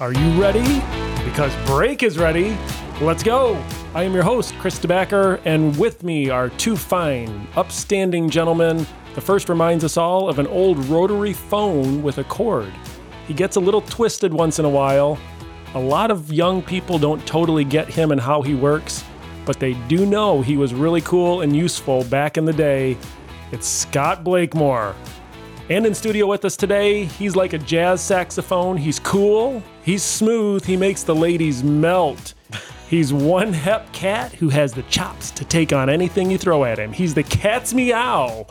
Are you ready? Because break is ready. Let's go. I am your host, Chris DeBacker, and with me are two fine, upstanding gentlemen. The first reminds us all of an old rotary phone with a cord. He gets a little twisted once in a while. A lot of young people don't totally get him and how he works, but they do know he was really cool and useful back in the day. It's Scott Blakemore. And in studio with us today, he's like a jazz saxophone. He's cool, he's smooth, he makes the ladies melt. He's one hep cat who has the chops to take on anything you throw at him. He's the cat's meow.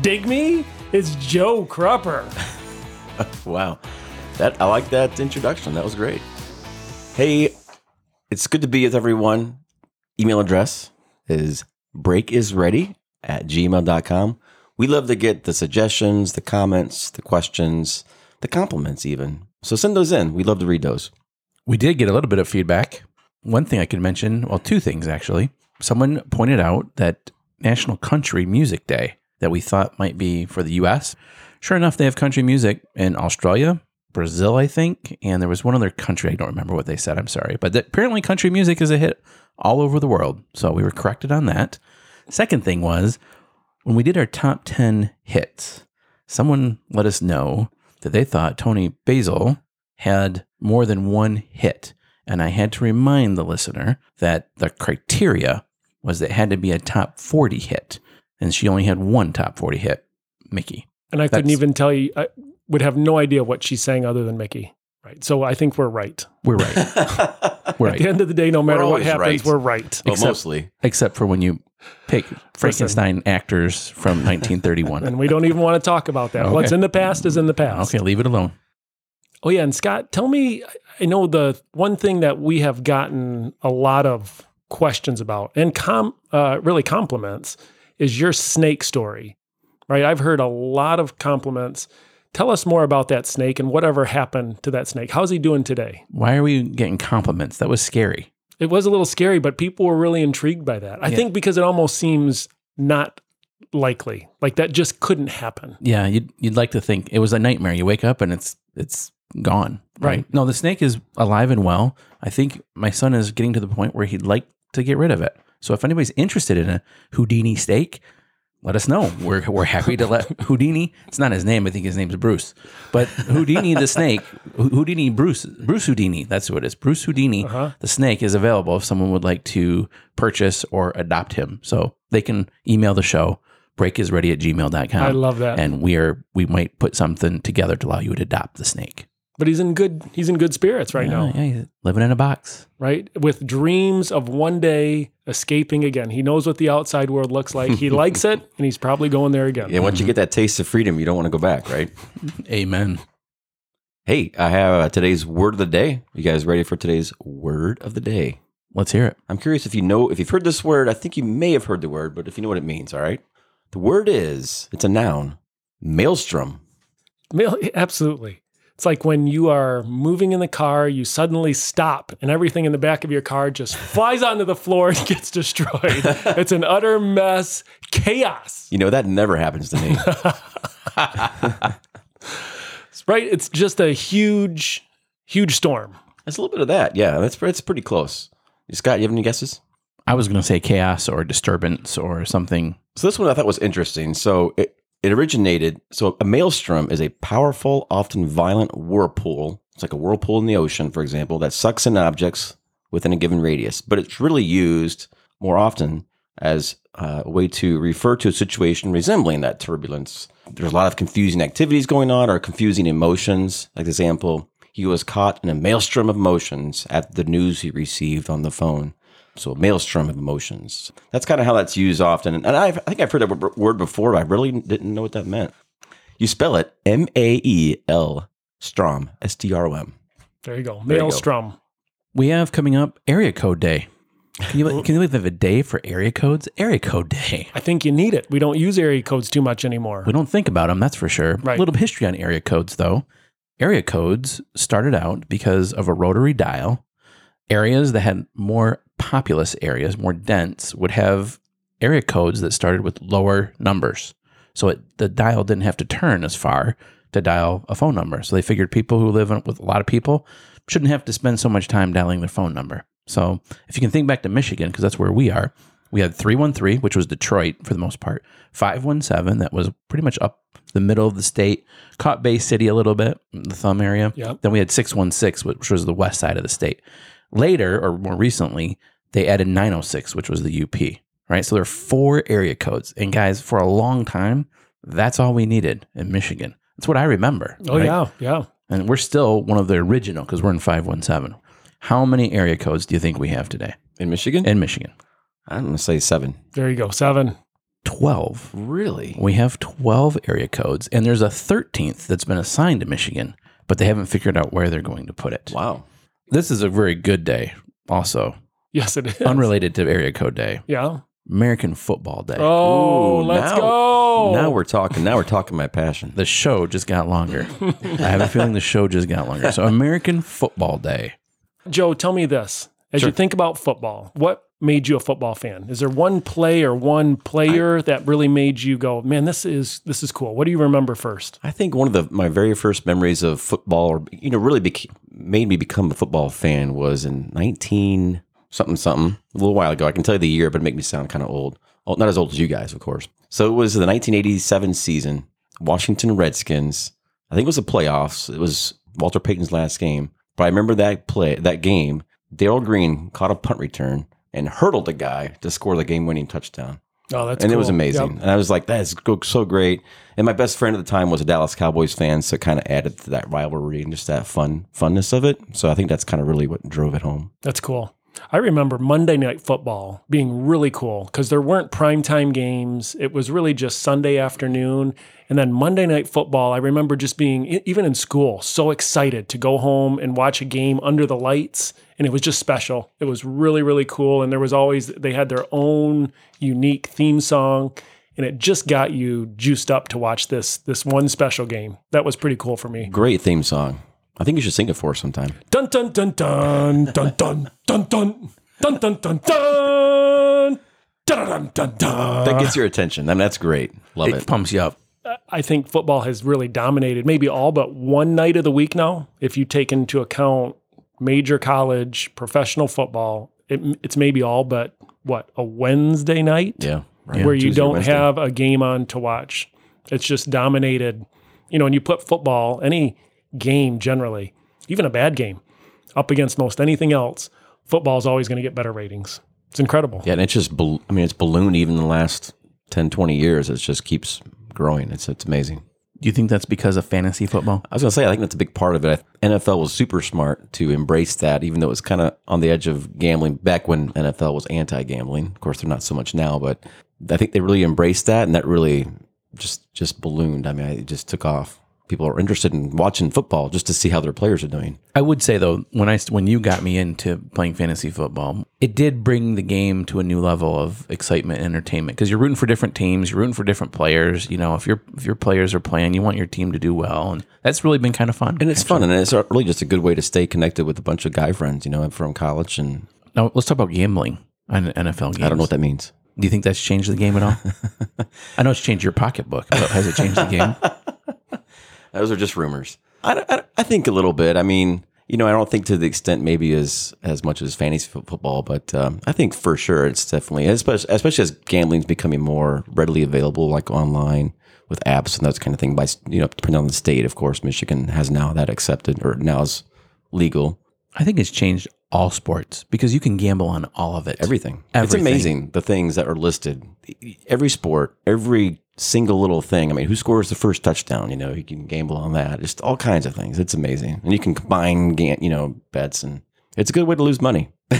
Dig me? It's Joe Crupper. Wow. That I like that introduction. That was great. Hey, it's good to be with everyone. Email address is breakisready at gmail.com. We love to get the suggestions, the comments, the questions, the compliments even. So send those in. We love to read those. We did get a little bit of feedback. One thing I could mention, well, two things actually. Someone pointed out that National Country Music Day that we thought might be for the US. Sure enough, they have country music in Australia, Brazil, I think, and there was one other country. I don't remember what they said. I'm sorry. But apparently, country music is a hit all over the world. So we were corrected on that. Second thing was when we did our top 10 hits, someone let us know that they thought Toni Basil had more than one hit. And I had to remind the listener that the criteria was that it had to be a top 40 hit. And she only had one top 40 hit, Mickey. And I couldn't even tell you, I would have no idea what she's saying other than Mickey. Right. So I think we're right. We're right. We're right. At the end of the day, no matter what happens, right. we're right. Well, Except- mostly. Except for when you pick Frankenstein actors from 1931. And we don't even want to talk about that. Okay. What's in the past is in the past. Okay, leave it alone. Oh yeah, and Scott, tell me. I know the one thing that we have gotten a lot of questions about, and com, uh, really compliments, is your snake story. Right, I've heard a lot of compliments. Tell us more about that snake and whatever happened to that snake. How's he doing today? Why are we getting compliments? That was scary. It was a little scary, but people were really intrigued by that. I Yeah. think because it almost seems not likely, like that just couldn't happen. Yeah, you'd you'd like to think it was a nightmare. You wake up and it's it's gone. Right. Right. No, the snake is alive and well. I think my son is getting to the point where he'd like to get rid of it. So if anybody's interested in a Houdini steak, let us know. We're we're happy to let Houdini. It's not his name. I think his name's Bruce. But Houdini the snake, Houdini Bruce Bruce Houdini. That's what it is. Bruce Houdini. Uh-huh. The snake is available if someone would like to purchase or adopt him. So they can email the show. Breakisready at gmail.com. I love that. And we are we might put something together to allow you to adopt the snake. But he's in good he's in good spirits right now. Yeah, he's living in a box. right? With dreams of one day escaping again. He knows what the outside world looks like. He likes it, and he's probably going there again. Yeah, once you get that taste of freedom, you don't want to go back, right? Amen. Hey, I have uh, today's word of the day. You guys ready for today's word of the day? Let's hear it. I'm curious if you know, if you've heard this word, I think you may have heard the word, but if you know what it means, all right? The word is, it's a noun, maelstrom. Mail- Absolutely. It's like when you are moving in the car, you suddenly stop, and everything in the back of your car just flies onto the floor and gets destroyed. it's an utter mess, chaos. You know, that never happens to me. Right? It's just a huge, huge storm. It's a little bit of that. Yeah, that's, that's pretty close. Scott, you have any guesses? I was going to say chaos or disturbance or something. So this one I thought was interesting. So it, it originated. So a maelstrom is a powerful, often violent whirlpool. It's like a whirlpool in the ocean, for example, that sucks in objects within a given radius. But it's really used more often as uh, a way to refer to a situation resembling that turbulence. There's a lot of confusing activities going on or confusing emotions. Like example, he was caught in a maelstrom of emotions at the news he received on the phone. So a maelstrom of emotions. That's kind of how that's used often. And I've, I think I've heard that word before, but I really didn't know what that meant. You spell it M A E L Strom, S T R O M. There you go. There you go. Maelstrom. We have coming up Area Code Day. Can you, can you have a day for area codes? Area Code Day. I think you need it. We don't use area codes too much anymore. We don't think about them, that's for sure. Right. A little history on area codes, though. Area codes started out because of a rotary dial. Areas that had more populous areas, more dense, would have area codes that started with lower numbers. So it, the dial didn't have to turn as far to dial a phone number. So they figured people who live with a lot of people, shouldn't have to spend so much time dialing their phone number. So if you can think back to Michigan, because that's where we are, we had 313, which was Detroit for the most part, 517, that was pretty much up the middle of the state, caught Bay City a little bit, the thumb area. Yep. Then we had 616, which was the west side of the state. Later, or more recently, they added 906, which was the UP, right? So there are four area codes. And guys, for a long time, that's all we needed in Michigan. That's what I remember. Oh right? yeah, yeah. And we're still one of the original because we're in 517. How many area codes do you think we have today In Michigan? in Michigan? I'm going to say seven. There you go. Seven. 12. Really? We have 12 area codes, and there's a 13th that's been assigned to Michigan, but they haven't figured out where they're going to put it. Wow. This is a very good day, also, Yes, it is. unrelated to Area Code Day, Yeah. American Football Day. Oh, Ooh, let's now- go. Now we're talking. Now we're talking my passion. The show just got longer. I have a feeling the show just got longer. So, American Football Day. Joe, tell me this. As Sure. you think about football, what made you a football fan? Is there one play or one player that really made you go, "Man, this is this is cool." What do you remember first? I think one of the my very first memories of football, or you know, really bec- made me become a football fan, was in nineteen something something a little while ago. I can tell you the year, but it make me sound kind of old. Oh, not as old as you guys, of course. So it was the 1987 season. Washington Redskins. I think it was the playoffs. It was Walter Payton's last game. But I remember that play, that game. Darrell Green caught a punt return and hurdled a guy to score the game-winning touchdown Oh, that's and it was amazing. Yep. And I was like, "That's so great." And my best friend at the time was a Dallas Cowboys fan, so it kind of added to that rivalry and just that fun funness of it. So I think that's kind of really what drove it home. That's cool. I remember Monday Night Football being really cool because there weren't primetime games. It was really just Sunday afternoon. And then Monday Night Football, I remember just being, even in school, so excited to go home and watch a game under the lights. And it was just special. It was really, really cool. And there was always, they had their own unique theme song. And it just got you juiced up to watch this this one special game. That was pretty cool for me. Great theme song. I think you should sing it for us sometime. Dun dun dun dun dun dun dun dun dun dun dun dun dun dun dun dun. That gets your attention. I mean, that's great. Love It it. pumps you up. I think football has really dominated maybe all but one night of the week now. If you take into account major college professional football, it, it's maybe all but what a Wednesday night Yeah. Right. where you Tuesday don't Wednesday. have a game on to watch. It's just dominated. You know, and you put football, any game generally, even a bad game, up against most anything else, football is always going to get better ratings. It's incredible. Yeah, and it's just, bal- I mean, it's ballooned even the last 10, 20 years. It just keeps growing. It's it's amazing. Do you think that's because of fantasy football? I was going to say, I think that's a big part of it. NFL was super smart to embrace that, even though it was kind of on the edge of gambling back when NFL was anti gambling. Of course, they're not so much now, but I think they really embraced that, and that really just just ballooned. I mean, it just took off. People are interested in watching football just to see how their players are doing. I would say though, when I when you got me into playing fantasy football, it did bring the game to a new level of excitement and entertainment because you're rooting for different teams, you're rooting for different players. You know, if your if your players are playing, you want your team to do well, and that's really been kind of fun. And it's fun, and it's really just a good way to stay connected with a bunch of guy friends, you know, from college. And Now let's talk about gambling on NFL games. I don't know what that means. Do you think that's changed the game at all? I know it's changed your pocketbook, but has it changed the game? Those are just rumors. I, I, I think a little bit. I mean, you know, I don't think to the extent maybe as as much as fantasy football, but um, I think for sure it's definitely, especially, especially as gambling's becoming more readily available, like online with apps and that kind of thing. By you know, depending on the state, of course, Michigan has now that accepted or now is legal. I think it's changed all sports because you can gamble on all of it. Everything. It's amazing the things that are listed. Every sport, every single little thing. I mean, who scores the first touchdown? You know, you can gamble on that. Just all kinds of things. It's amazing, and you can combine, you know, bets, and it's a good way to lose money.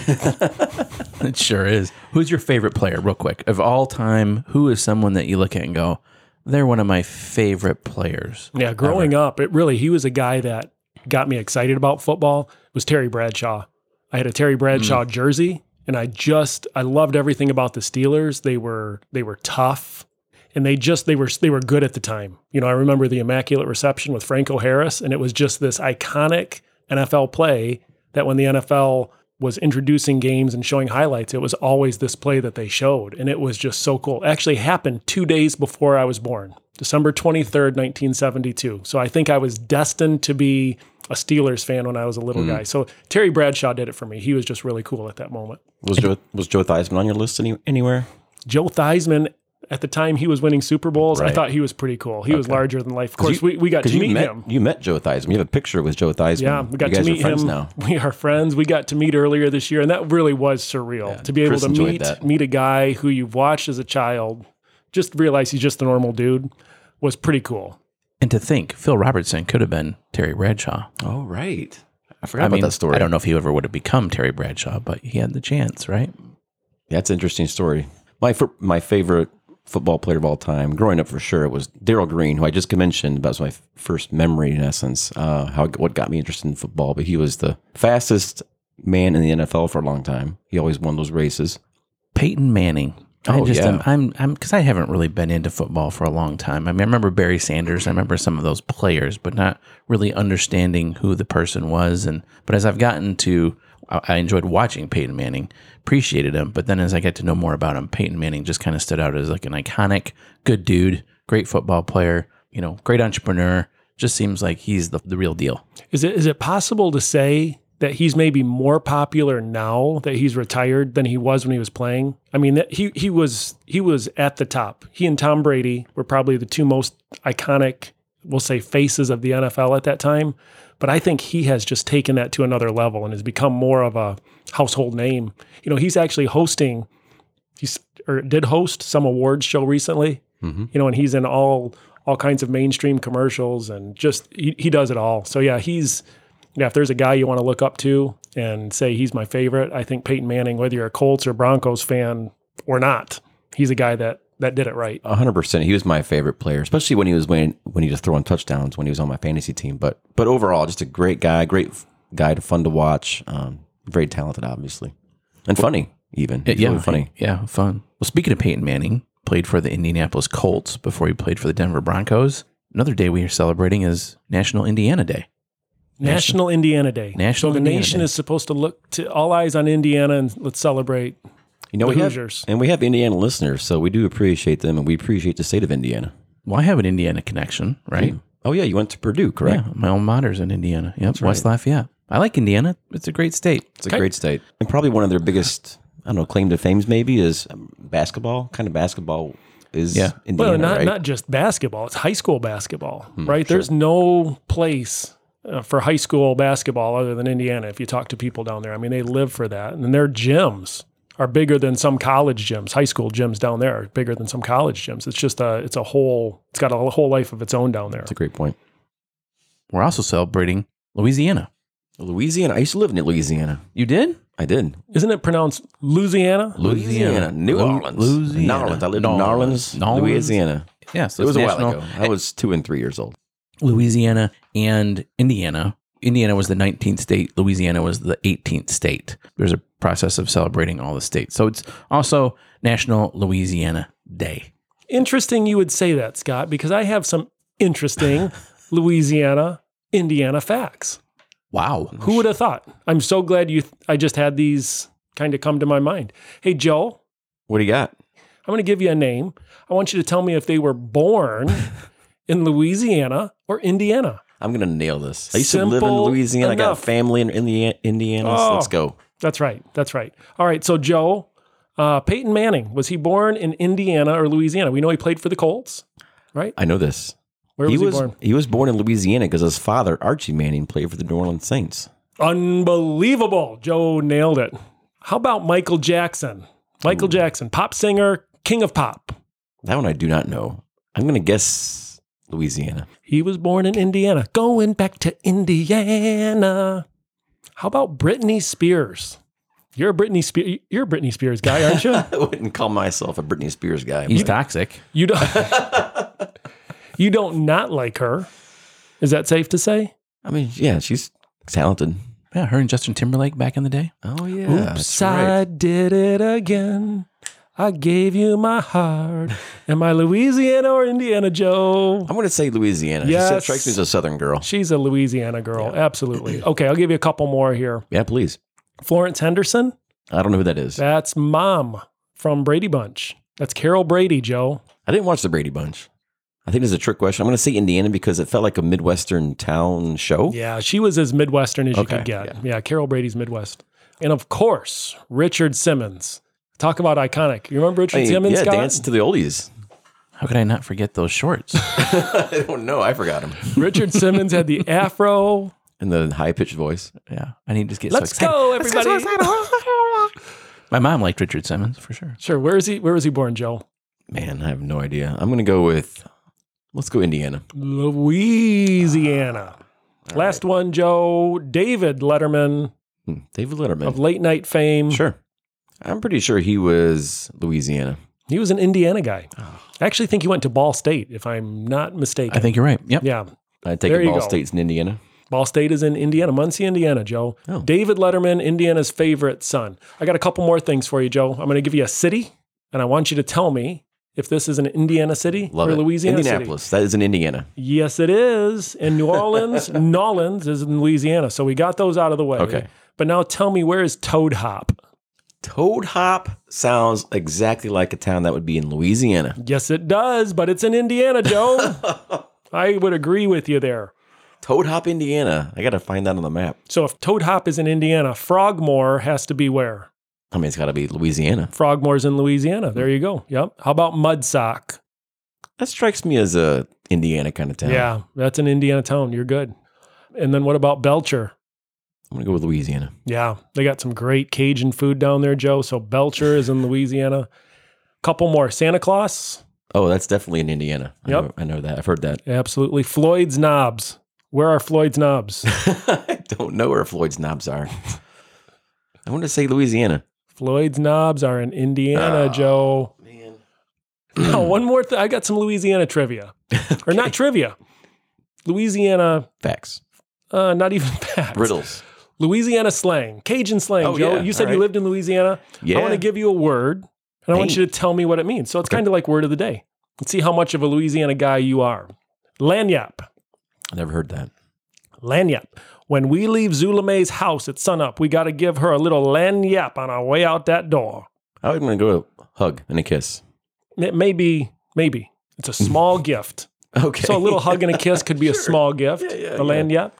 It sure is. Who's your favorite player, real quick, of all time? Who is someone that you look at and go, they're one of my favorite players? Yeah, growing up, it really he was a guy that got me excited about football. Was Terry Bradshaw. I had a Terry Bradshaw mm. jersey, and I just I loved everything about the Steelers. They were they were tough, and they just they were they were good at the time. You know, I remember the immaculate reception with Franco Harris, and it was just this iconic NFL play that when the NFL was introducing games and showing highlights, it was always this play that they showed, and it was just so cool. It actually happened two days before I was born. December 23rd, 1972. So I think I was destined to be a Steelers fan when I was a little mm-hmm. guy. So Terry Bradshaw did it for me. He was just really cool at that moment. Was Joe was Joe Theismann on your list any, anywhere? Joe Theismann, at the time he was winning Super Bowls, I thought he was pretty cool. He was larger than life. Of course, you- we, we got to meet met him. you met Joe Theismann. You have a picture with Joe Theismann. Yeah, we got you to meet him. now. We are friends. We got to meet earlier this year, and that really was surreal to be able Chris to meet that. meet a guy who you've watched as a child, just realize he's just a normal dude, was pretty cool. And to think, Phil Robertson could have been Terry Bradshaw. Oh right, I forgot I about mean, that story. I don't know if he ever would have become Terry Bradshaw, but he had the chance, right? Yeah, it's an interesting story. My my favorite football player of all time, growing up for sure, was Darrell Green, who I just mentioned. That was my f- first memory, in essence, uh, how what got me interested in football. But he was the fastest man in the NFL for a long time. He always won those races. Peyton Manning. I Oh, just yeah. am, I'm I'm because I haven't really been into football for a long time. I mean, I remember Barry Sanders. I remember some of those players, but not really understanding who the person was. And but as I've gotten to, I, I enjoyed watching Peyton Manning, appreciated him. But then as I get to know more about him, Peyton Manning just kind of stood out as like an iconic, good dude, great football player. You know, great entrepreneur. Just seems like he's the, the real deal. Is it is it possible to say that he's maybe more popular now that he's retired than he was when he was playing? I mean, he he was he was at the top. He and Tom Brady were probably the two most iconic, we'll say, faces of the NFL at that time. But I think he has just taken that to another level and has become more of a household name. You know, he's actually hosting. He's or did host some awards show recently. Mm-hmm. You know, and he's in all all kinds of mainstream commercials and just he, he does it all. So yeah, he's yeah, if there's a guy you want to look up to and say he's my favorite, I think Peyton Manning, whether you're a Colts or Broncos fan or not, he's a guy that that did it right. hundred percent. He was my favorite player, especially when he was when when he was throwing touchdowns when he was on my fantasy team. But but overall, just a great guy, great guy, to fun to watch. Um, very talented, obviously, and funny. Even He's yeah, really funny. Yeah, fun. Well, speaking of Peyton Manning, played for the Indianapolis Colts before he played for the Denver Broncos. Another day we are celebrating is National Indiana Day. National Indiana Day. National so the Indiana nation Day. is supposed to look to all eyes on Indiana and let's celebrate. You know, The we have, and we have Indiana listeners, so we do appreciate them, and we appreciate the state of Indiana. Well, I have an Indiana connection, right? Oh yeah, you went to Purdue, correct? Yeah, my own mater's in Indiana. Yep, West Lafayette. I like Indiana. It's a great state. It's a great state, and probably one of their biggest, I don't know, claim to fame maybe is um, basketball. Kind of basketball is Yeah. Indiana, Well, not right? not just basketball; it's high school basketball, right? There's no place uh, for high school basketball other than Indiana. If you talk to people down there, I mean, they live for that, and their gyms are bigger than some college gyms. High school gyms down there are bigger than some college gyms. It's just a it's a whole it's got a whole life of its own down there. That's a great point. We're also celebrating Louisiana. Louisiana. I used to live in Louisiana. You did? I did. Isn't it pronounced Louisiana? Louisiana, New Lu- Orleans, Louisiana. New Orleans. I lived in New Orleans, New Orleans. Louisiana. Yeah, so It was it's a while ago. I was two and three years old. Louisiana and Indiana. Indiana was the 19th state. Louisiana was the 18th state. There's a process of celebrating all the states. So it's also National Louisiana Day. Interesting you would say that, Scott, because I have some interesting Louisiana, Indiana facts. Wow. Who would have thought? I'm so glad you. I just had these kind of come to my mind. Hey, Joe, What do you got? I'm going to give you a name. I want you to tell me if they were born in Louisiana or Indiana. I'm gonna nail this. I used to live in Simple Louisiana. I got enough. family in Indiana. Indiana. Oh. Let's go. That's right. That's right. All right. So, Joe, uh, Peyton Manning, was he born in Indiana or Louisiana? We know he played for the Colts, right? I know this. Where he was he, born? he was born in Louisiana because his father Archie Manning played for the New Orleans Saints. Unbelievable. Joe nailed it. How about Michael Jackson? Michael Jackson, pop singer, king of pop. That one I do not know. I'm gonna guess Louisiana. He was born in Indiana. Going back to Indiana. How about Britney Spears? You're a Britney Spears. You're a Britney Spears guy, aren't you? I wouldn't call myself a Britney Spears guy. He's toxic. You don't. you don't not like her. Is that safe to say? I mean, yeah, she's talented. Yeah, her and Justin Timberlake back in the day. Oh yeah, Oops, that's I right. did it again. I gave you my heart. Am I Louisiana or Indiana, Joe? I'm gonna say Louisiana. Yes. She strikes me as a Southern girl. She's a Louisiana girl. Absolutely. Okay, I'll give you a couple more here. Yeah, please. Florence Henderson. I don't know who that is. That's mom from Brady Bunch. That's Carol Brady, Joe. I didn't watch the Brady Bunch. I think there's a trick question. I'm going to say Indiana because it felt like a Midwestern town show. Yeah, she was as Midwestern as you could get. yeah. Yeah. Carol Brady's Midwest. And of course, Richard Simmons. Talk about iconic. You remember Richard Hey, Simmons? yeah, Scott? dancing to the oldies. How could I not forget those shorts? I don't know. I forgot him. Richard Simmons had the afro. And the high pitched voice. yeah, I need to get Let's so excited. go, everybody. My mom liked Richard Simmons for sure. Sure. Where is he? Where was he born, Joe? Man, I have no idea. I'm going to go with, let's go Indiana. Louisiana. Last one, Joe. David Letterman Hmm, David Letterman. of late night fame. Sure. I'm pretty sure he was Louisiana. He was an Indiana guy. Oh. I actually think he went to Ball State, if I'm not mistaken. I think you're right. Yep. Yeah. I take There it Ball go. State's in Indiana. Ball State is in Indiana, Muncie, Indiana, Joe. Oh. David Letterman, Indiana's favorite son. I got a couple more things for you, Joe. I'm going to give you a city, and I want you to tell me if this is an Indiana city Love or it. Louisiana Indianapolis. That is in Indiana. Yes, it is. And New Orleans, Nolans is in Louisiana. So we got those out of the way. Okay. But now tell me, where is Toad Hop? Toad Hop sounds exactly like a town that would be in Louisiana. Yes, it does, but it's in Indiana, Joe. I would agree with you there. Toad Hop, Indiana. I got to find that on the map. So if Toad Hop is in Indiana, Frogmore has to be where? I mean, it's got to be Louisiana. Frogmore's in Louisiana. There you go. Yep. How about Mudsock? That strikes me as a Indiana kind of town. Yeah, that's an Indiana town. You're good. And then what about Belcher? I'm to go with Louisiana. Yeah, they got some great Cajun food down there, Joe. So Belcher is in Louisiana. Couple more. Santa Claus? Oh, that's definitely in Indiana. I Yep. know, I know that. I've heard that. Absolutely. Floyd's Knobs. Where are Floyd's Knobs? I don't know where Floyd's knobs are. I want to say Louisiana. Floyd's Knobs are in Indiana, Joe. Man. Now, one more thing. I got some Louisiana trivia. Or not trivia. Louisiana, Facts. uh, not even facts. Riddles. Louisiana slang, Cajun slang. Oh, Joe, yeah. you said All you lived in Louisiana. Yeah. I want to give you a word, and I want you to tell me what it means. So it's kind of like word of the day. Let's see how much of a Louisiana guy you are. Lagniappe. I never heard that. Lagniappe. When we leave Zulame's house at sunup, we got to give her a little lagniappe on our way out that door. I'm going to go with hug and a kiss. It may be, maybe. It's a small gift. Okay. So a little hug and a kiss could be a small gift. Yeah, yeah, a lagniappe.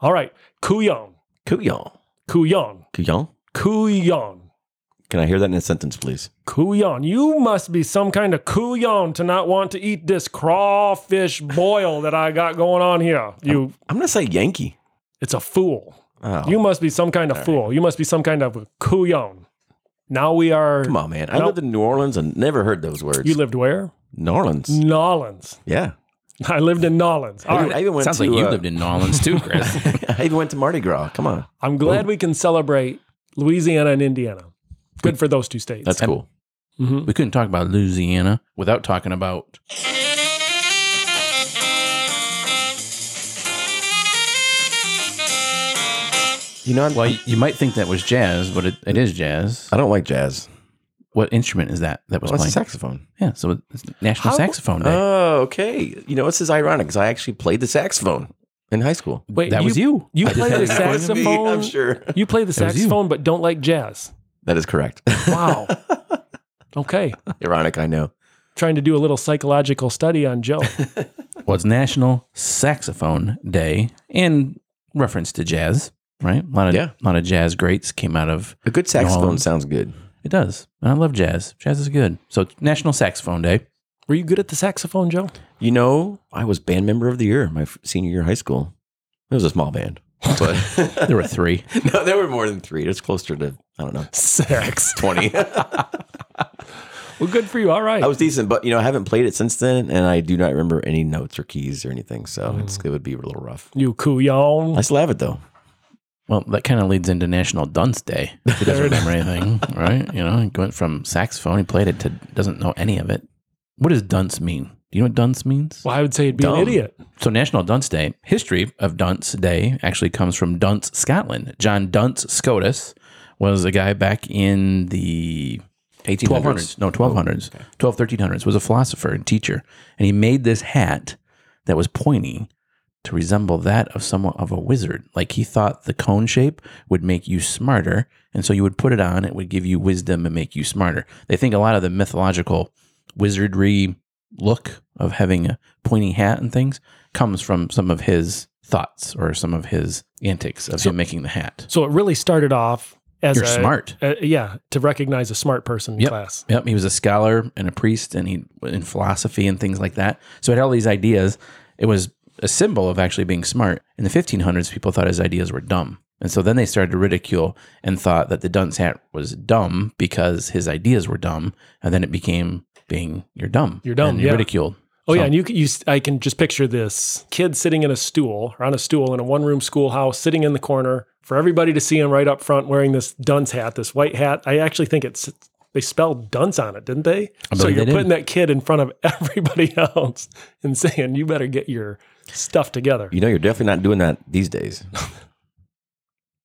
All right. Couillon. Couillon. Couillon. Couillon? Couillon. Can I hear that in a sentence, please? Couillon. You must be some kind of couillon to not want to eat this crawfish boil that I got going on here. You, I'm going to say Yankee. it's a fool. Oh, You must be some kind of fool. You must be some kind of couillon. Now we are. come on, man. I lived in New Orleans and never heard those words. You lived where? New Orleans. Nolans. Yeah. I lived in Nolans. All I even. I even went Sounds to, like you uh, lived in New too, Chris. I even went to Mardi Gras. Come on. I'm glad we can celebrate Louisiana and Indiana. Good for those two states. That's cool. Mhm. we couldn't talk about Louisiana without talking about You know, I'm, well, you, you might think that was jazz, but it, it is jazz. I don't like jazz. What instrument is that that was Well, it's a playing? saxophone. yeah, so it's National How- Saxophone Day. Oh, okay. You know, this is ironic because I actually played the saxophone in high school. Wait, that was you. You I just the it in front of me. saxophone. I'm sure. You play the saxophone, but don't like jazz. That is correct. Wow. okay. ironic, I know. Trying to do a little psychological study on Joe. Well, it's National Saxophone Day in reference to jazz, right? A lot of Yeah. a lot of jazz greats came out of A good saxophone Orleans. sounds good. It. Does and I love jazz. Jazz is good. So National Saxophone Day. Were you good at the saxophone, Joe? You know, I was band member of the year my senior year of high school. It was a small band, but There were three. no, there were more than three. It's closer to I don't know Sex. twenty. Well, good for you. All right. I was decent, but you know, I haven't played it since then, and I do not remember any notes or keys or anything. So it's, mm. it would be a little rough. you cool, y'all. I still have it though. Well, that kind of leads into National Dunce Day. If he doesn't remember anything, right? You know, he went from saxophone, he played it to doesn't know any of it. What does dunce mean? Do you know what dunce means? Well, I would say it'd be Dumb. an idiot. So National Dunce Day, history of Dunce Day actually comes from Duns, Scotland. John Duns Scotus was a guy back in the 1200s. No, 1200s. 12, 1300s. Was a philosopher and teacher. And he made this hat that was pointy to resemble that of somewhat of a wizard. Like he thought the cone shape would make you smarter. And so you would put it on, it would give you wisdom and make you smarter. They think a lot of the mythological wizardry look of having a pointy hat and things comes from some of his thoughts or some of his antics of him making the hat. So it really started off as You're a, smart. uh, yeah, to recognize a smart person in Yep. class. Yep, he was a scholar and a priest, and he in philosophy and things like that. So he had all these ideas. It was a symbol of actually being smart. In the 1500s, people thought his ideas were dumb, and so then they started to ridicule and thought that the dunce hat was dumb because his ideas were dumb, and then it became being you're dumb, You're dumb, and you're yeah. ridiculed. Oh So- yeah, and you, you I can just picture this kid sitting in a stool or on a stool in a one room schoolhouse, sitting in the corner for everybody to see him right up front wearing this dunce hat, this white hat. I actually think it's they spelled dunce on it, didn't they? I So you're they did. putting that kid in front of everybody else and saying, "You better get your stuff together." You know, you're definitely not doing that these days.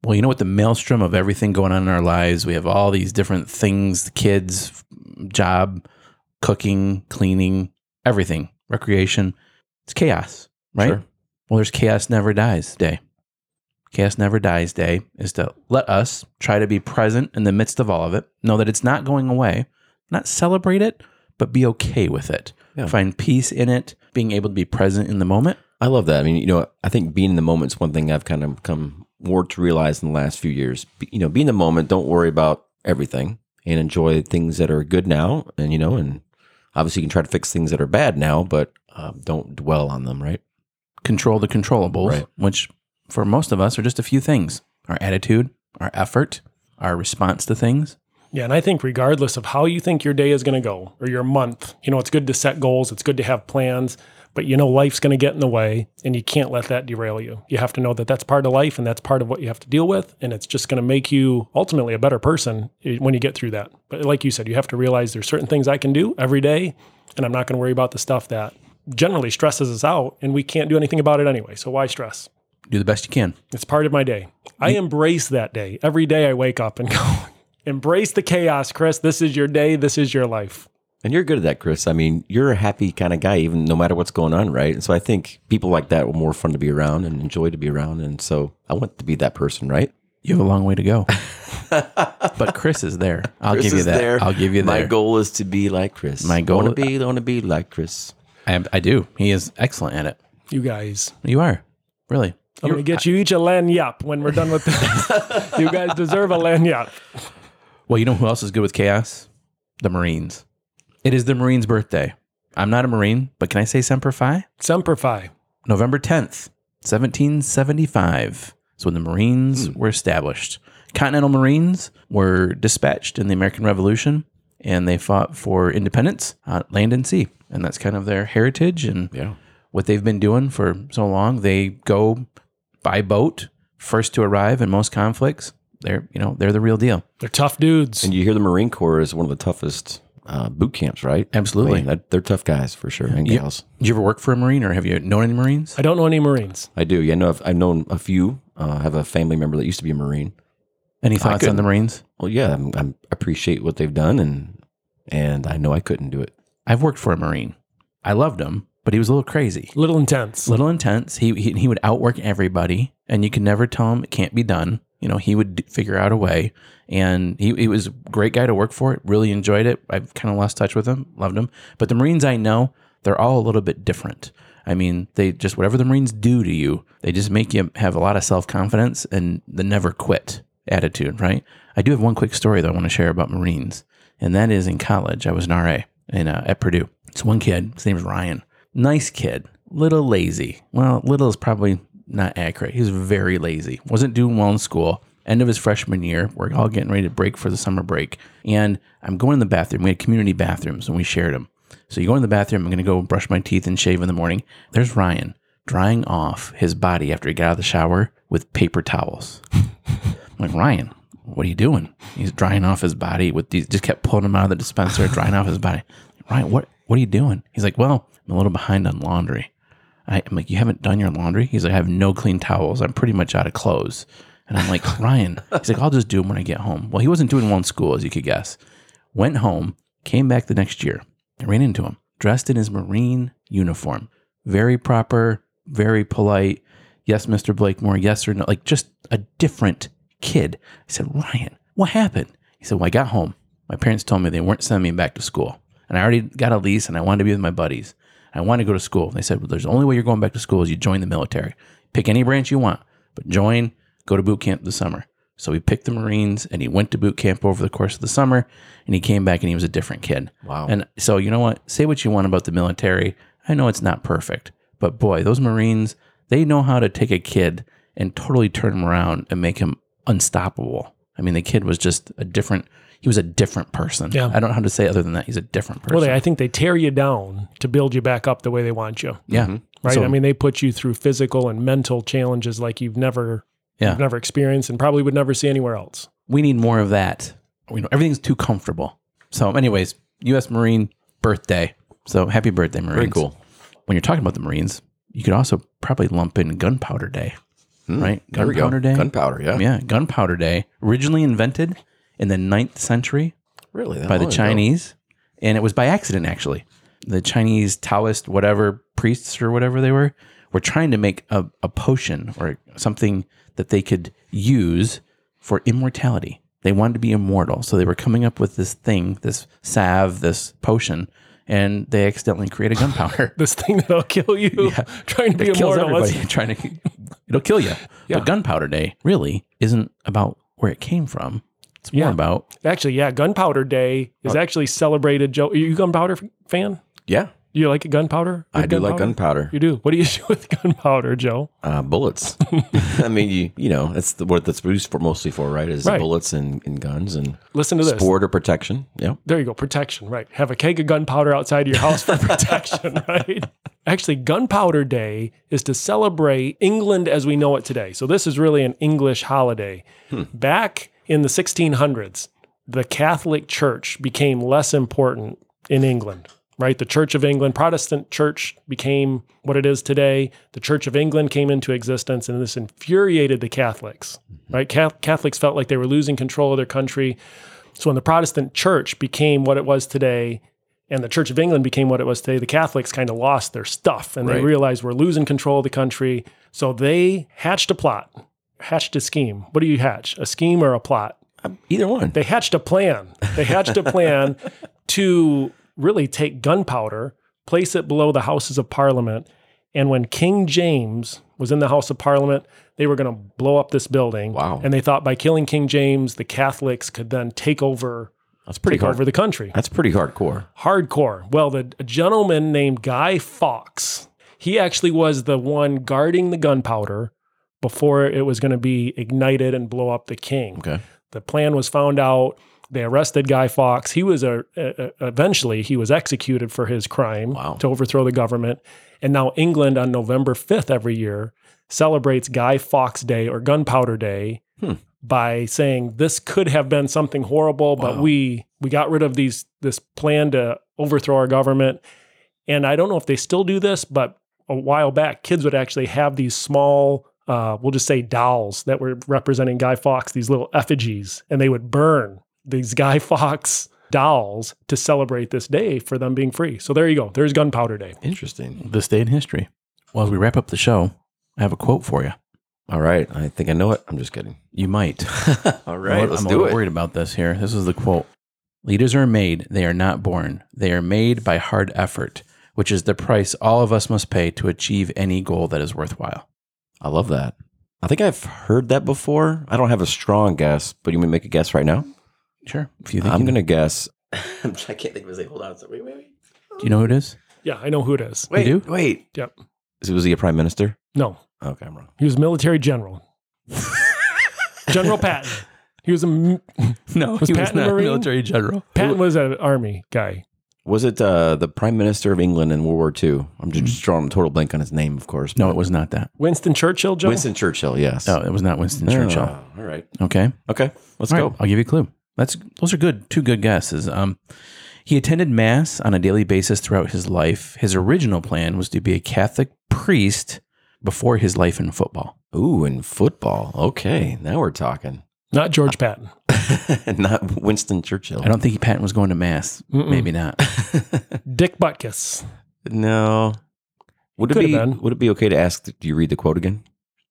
Well, you know what? The maelstrom of everything going on in our lives, we have all these different things the kids, job, cooking, cleaning, everything, recreation. It's chaos, right? Sure. Well, there's chaos never dies day. Chaos never dies day is to let us try to be present in the midst of all of it, know that it's not going away, not celebrate it, but be okay with it. Yeah. Find peace in it, being able to be present in the moment. I love that. I mean, you know, I think being in the moment is one thing I've kind of come more to realize in the last few years. Be- You know, be in the moment. Don't worry about everything and enjoy things that are good now. And you know, and obviously you can try to fix things that are bad now, but um, don't dwell on them. Right? control the controllables, Right. which for most of us are just a few things our attitude, our effort, our response to things. Yeah, and I think regardless of how you think your day is going to go or your month, you know, it's good to set goals, it's good to have plans, but you know life's going to get in the way and you can't let that derail you. You have to know that that's part of life and that's part of what you have to deal with and it's just going to make you ultimately a better person when you get through that. But like you said, you have to realize there's certain things I can do every day and I'm not going to worry about the stuff that generally stresses us out and we can't do anything about it anyway. So why stress? Do the best you can. It's part of my day. I embrace that day. Every day I wake up and go, embrace the chaos, Chris. This is your day. This is your life. And you're good at that, Chris. I mean, you're a happy kind of guy, even no matter what's going on, right? And so I think people like that were more fun to be around and enjoy to be around. And so I want to be that person, right? You have a long way to go. but Chris is there. I'll Chris give you that. there. I'll give you that. My goal is to be like Chris. My goal- want to be, want to be like Chris. I, I do. He is excellent at it. You guys. You are. Really. I'm going to get you each a lagniappe when we're done with this. you guys deserve a lagniappe. Well, you know who else is good with chaos? The Marines. It is the Marines' birthday. I'm not a Marine, but can I say Semper Fi? Semper Fi. November 10th, 1775 is when the Marines hmm. were established. Continental Marines were dispatched in the American Revolution and they fought for independence on land and sea. And that's kind of their heritage and Yeah. what they've been doing for so long. They go by boat, first to arrive in most conflicts. They're, you know, they're the real deal. They're tough dudes. And you hear the Marine Corps is one of the toughest uh, boot camps, right? Absolutely. I mean, that- they're tough guys for sure, and Yeah. gals. Did you ever work for a Marine or have you known any Marines? I don't know any Marines. I do. Yeah, no, I've, I've known a few. Uh, I have a family member that used to be a Marine. Any thoughts on the Marines? Well, yeah, I'm, I'm appreciate what they've done, and and I know I couldn't do it. I've worked for a Marine. I loved him, but he was a little crazy. a Little intense. a little intense. He, he he would outwork everybody, and you could never tell him it can't be done. You know, he would d- figure out a way, and he, he was a great guy to work for. Really enjoyed it. I've kind of lost touch with him, loved him. But the Marines I know, they're all a little bit different. I mean, they just whatever the Marines do to you, they just make you have a lot of self confidence and the never quit attitude. Right? I do have one quick story that I want to share about Marines, and that is in college. I was an RA in uh, at Purdue. It's one kid. His name is Ryan. Nice kid. Little lazy. Well, little is probably not accurate. He was very lazy. Wasn't doing well in school. End of his freshman year, we're all getting ready to break for the summer break. And I'm going in the bathroom. We had community bathrooms and we shared them. So you go in the bathroom, I'm going to go brush my teeth and shave in the morning. There's Ryan drying off his body after he got out of the shower with paper towels. I'm like, Ryan, what are you doing? He's drying off his body with these, just kept pulling him out of the dispenser, drying off his body. Ryan, what, what are you doing? He's like, well, I'm a little behind on laundry. I, I'm like, you haven't done your laundry? He's like, I have no clean towels. I'm pretty much out of clothes. And I'm like, Ryan, he's like, I'll just do them when I get home. Well, he wasn't doing well in school, as you could guess. Went home, came back the next year. I ran into him, dressed in his Marine uniform. Very proper, very polite. Yes, Mr. Blakemore, yes or no. Like just a different kid. I said, Ryan, what happened? He said, Well, I got home. My parents told me they weren't sending me back to school. and I already got a lease and I wanted to be with my buddies. I want to go to school. They said, well, there's the only way you're going back to school is you join the military. Pick any branch you want, but join, go to boot camp this summer. So he picked the Marines and he went to boot camp over the course of the summer and he came back and he was a different kid. Wow. And so, you know what? Say what you want about the military. I know it's not perfect, but boy, those Marines, they know how to take a kid and totally turn him around and make him unstoppable. I mean, the kid was just a different, he was a different person. Yeah. I don't know how to say other than that. He's a different person. Well, they, I think they tear you down to build you back up the way they want you. yeah. Mm-hmm. Right. So- I mean, they put you through physical and mental challenges like you've never, Yeah. you've never experienced and probably would never see anywhere else. we need more of that. You know, everything's too comfortable. So, anyways, U.S. Marine birthday. So, happy birthday, Marines. Very cool. When you're talking about the Marines, you could also probably lump in Gunpowder Day, hmm. right? There. Gunpowder Day. Gunpowder, yeah. yeah, Gunpowder Day, originally invented in the 9th century Really? that by the long ago? Chinese, and it was by accident actually. The Chinese Taoist, whatever priests or whatever they were, were trying to make a, a potion or something that they could use for immortality. They wanted to be immortal, so they were coming up with this thing, this salve, this potion, and they accidentally created gunpowder. This thing that'll kill you, trying to be it kills immortal. everybody. Trying to, it'll kill you. Yeah. But Gunpowder Day really isn't about where it came from. It's more Yeah. about Actually, yeah, Gunpowder Day is actually celebrated. Joe, are you a gunpowder fan? Yeah. You like gunpowder? I do like gunpowder. You do. What do you do with gunpowder, Joe? Uh, bullets. I mean, you you know, that's the, what that's used for mostly for, right? Is Right. bullets and, and guns and Listen to this. sport or protection. Yeah. There you go. Protection, right. Have a keg of gunpowder outside your house for protection, right? Actually, Gunpowder Day is to celebrate England as we know it today. So, this is really an English holiday. Back in the 1600s, the Catholic Church became less important in England, right? The Church of England, Protestant Church became what it is today. The Church of England came into existence, and this infuriated the Catholics, mm-hmm. right? Catholics felt like they were losing control of their country. So when the Protestant church became what it was today, and the Church of England became what it was today, the Catholics kind of lost their stuff and they realized we're losing control of the country. So they hatched a plot, hatched a scheme. What do you hatch? A scheme or a plot? Um, either one. They hatched a plan. They hatched a plan to really take gunpowder, place it below the Houses of Parliament. And when King James was in the House of Parliament, they were going to blow up this building. Wow. And they thought by killing King James, the Catholics could then take over That's pretty hard. over the country. That's pretty hardcore. Hardcore. Well, the a gentleman named Guy Fawkes, he actually was the one guarding the gunpowder before it was going to be ignited and blow up the king. Okay. The plan was found out. They arrested Guy Fawkes. He was a, a- eventually he was executed for his crime Wow. to overthrow the government. And now England on November 5th every year celebrates Guy Fawkes Day or Gunpowder Day Hmm. by saying this could have been something horrible, but we we got rid of these this plan to overthrow our government. And I don't know if they still do this, but a while back, kids would actually have these small, uh, we'll just say dolls that were representing Guy Fawkes, these little effigies, and they would burn these Guy Fawkes dolls to celebrate this day for them being free. So there you go. There's Gunpowder Day. Interesting. this day in history. Well, as we wrap up the show, I have a quote for you. All right. I think I know it. I'm just kidding. You might. All right. I'm right. a- let's I'm a do little it. worried about this here. This is the quote. Leaders are made, they are not born. They are made by hard effort, which is the price all of us must pay to achieve any goal that is worthwhile. I love that. I think I've heard that before. I don't have a strong guess, but you may make a guess right now. Sure. If you think I'm you- going to guess. I can't think of his name. Hold on. So wait, wait, wait. Do you know who it is? Yeah, I know who it is. Wait, do? wait. Yep. Is- Was he a prime minister? No, Okay, I'm wrong. he was a military general. General Patton. He was a m- No, Was he was Patton a not a Marine? military general. Patton was an army guy. Was it uh, the prime minister of England in World War II? I'm just drawing a total blank on his name, of course. No, it was not that. Winston Churchill, Joe. Winston Churchill. Yes. No, it was not Winston Churchill. Oh, all right. Okay. Okay. Let's All go. right, I'll give you a clue. That's those are good, two good guesses. Um, he attended mass on a daily basis throughout his life. His original plan was to be a Catholic priest before his life in football. Ooh, in football. Okay, now we're talking. Not George uh, Patton. Not Winston Churchill. I don't think Patton was going to mass. Mm-mm. Maybe not. Dick Butkus. no. Would it Could be. Would it be okay to ask? Do you read the quote again?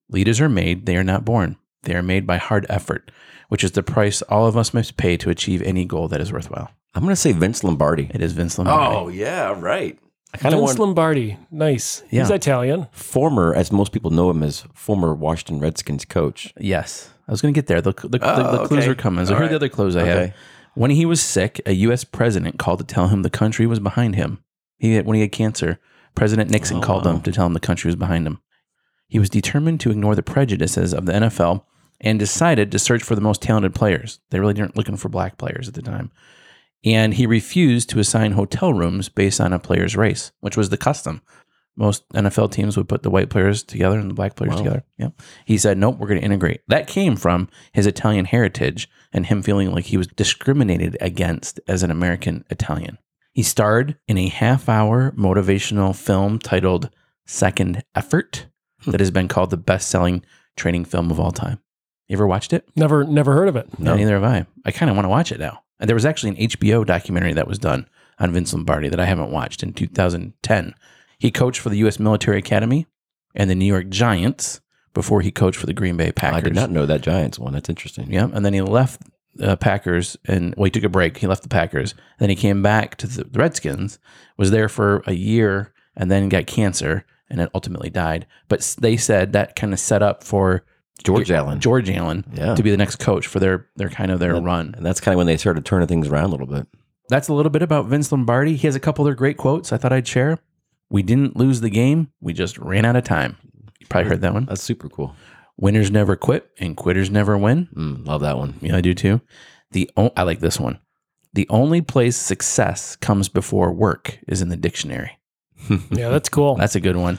Leaders are made; they are not born. They are made by hard effort, which is the price all of us must pay to achieve any goal that is worthwhile. I'm going to say Vince Lombardi. It is Vince Lombardi. Oh, yeah, right. I kind of Vince want Lombardi. Nice. He's Italian. former, as most people know him as former Washington Redskins coach. Yes. I was going to get there. The, the, the, Oh, the clues okay. are coming. So All here are the other clues I have. When he was sick, a U.S. president called to tell him the country was behind him. He had, when he had cancer, President Nixon Oh, called wow. him to tell him the country was behind him. He was determined to ignore the prejudices of the NFL and decided to search for the most talented players. They really weren't looking for black players at the time. And he refused to assign hotel rooms based on a player's race, which was the custom. Most NFL teams would put the white players together and the black players Wow. together. Yeah. He said, nope, we're going to integrate. That came from his Italian heritage and him feeling like he was discriminated against as an American Italian. He starred in a half hour motivational film titled Second Effort hmm. that has been called the best selling training film of all time. You ever watched it? Never never heard of it. No, neither have I. I kind of want to watch it now. And there was actually an HBO documentary that was done on Vince Lombardi that I haven't watched in 2010. He coached for the U.S. Military Academy and the New York Giants before he coached for the Green Bay Packers. I did not know that Giants one. That's interesting. Yeah, and then he left the Packers and well, he took a break. He left the Packers. Then he came back to the Redskins. Was there for a year and then got cancer and then ultimately died. But they said that kind of set up for George Allen. George Allen Yeah. to be the next coach for their their kind of their run. And that's kind of when they started turning things around a little bit. That's a little bit about Vince Lombardi. He has a couple other great quotes I thought I'd share. We didn't lose the game. We just ran out of time. You probably heard that one. That's super cool. Winners never quit and quitters never win. Mm, love that one. Yeah, I do too. The o- I like this one. The only place success comes before work is in the dictionary. Yeah, that's cool. That's a good one.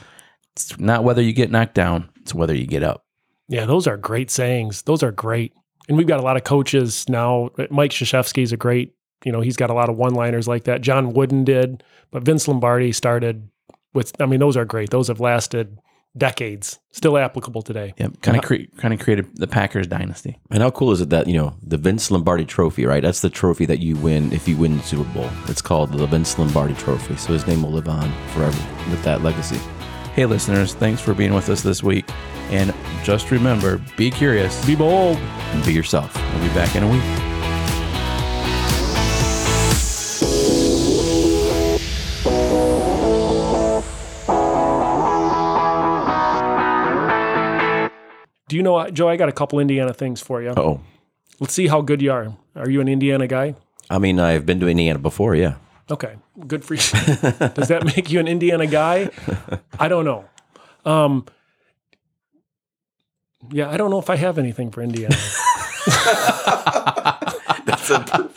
It's not whether you get knocked down, it's whether you get up. Yeah, those are great sayings. Those are great. And we've got a lot of coaches now. Mike Krzyzewski's a great, you know, he's got a lot of one-liners like that. John Wooden did, but Vince Lombardi started with I mean, those are great. Those have lasted decades. Still applicable today. Yep. Kind of cre- kind of created the Packers dynasty. And how cool is it that, you know, the Vince Lombardi trophy, right? That's the trophy that you win if you win the Super Bowl. It's called the Vince Lombardi trophy. So his name will live on forever with that legacy. Hey listeners, thanks for being with us this week. And just remember, be curious. Be bold. And be yourself. We'll be back in a week. Do you know, Joe? I got a couple Indiana things for you. Oh, Let's see how good you are. Are you an Indiana guy? I mean, I've been to Indiana before, yeah. Okay, good for you. Does that make you an Indiana guy? I don't know. Um, yeah, I don't know if I have anything for Indiana. That's a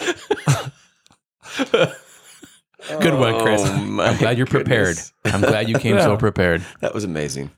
Good one, Chris. Oh, my I'm glad you're prepared. goodness. I'm glad you came so prepared. That was amazing.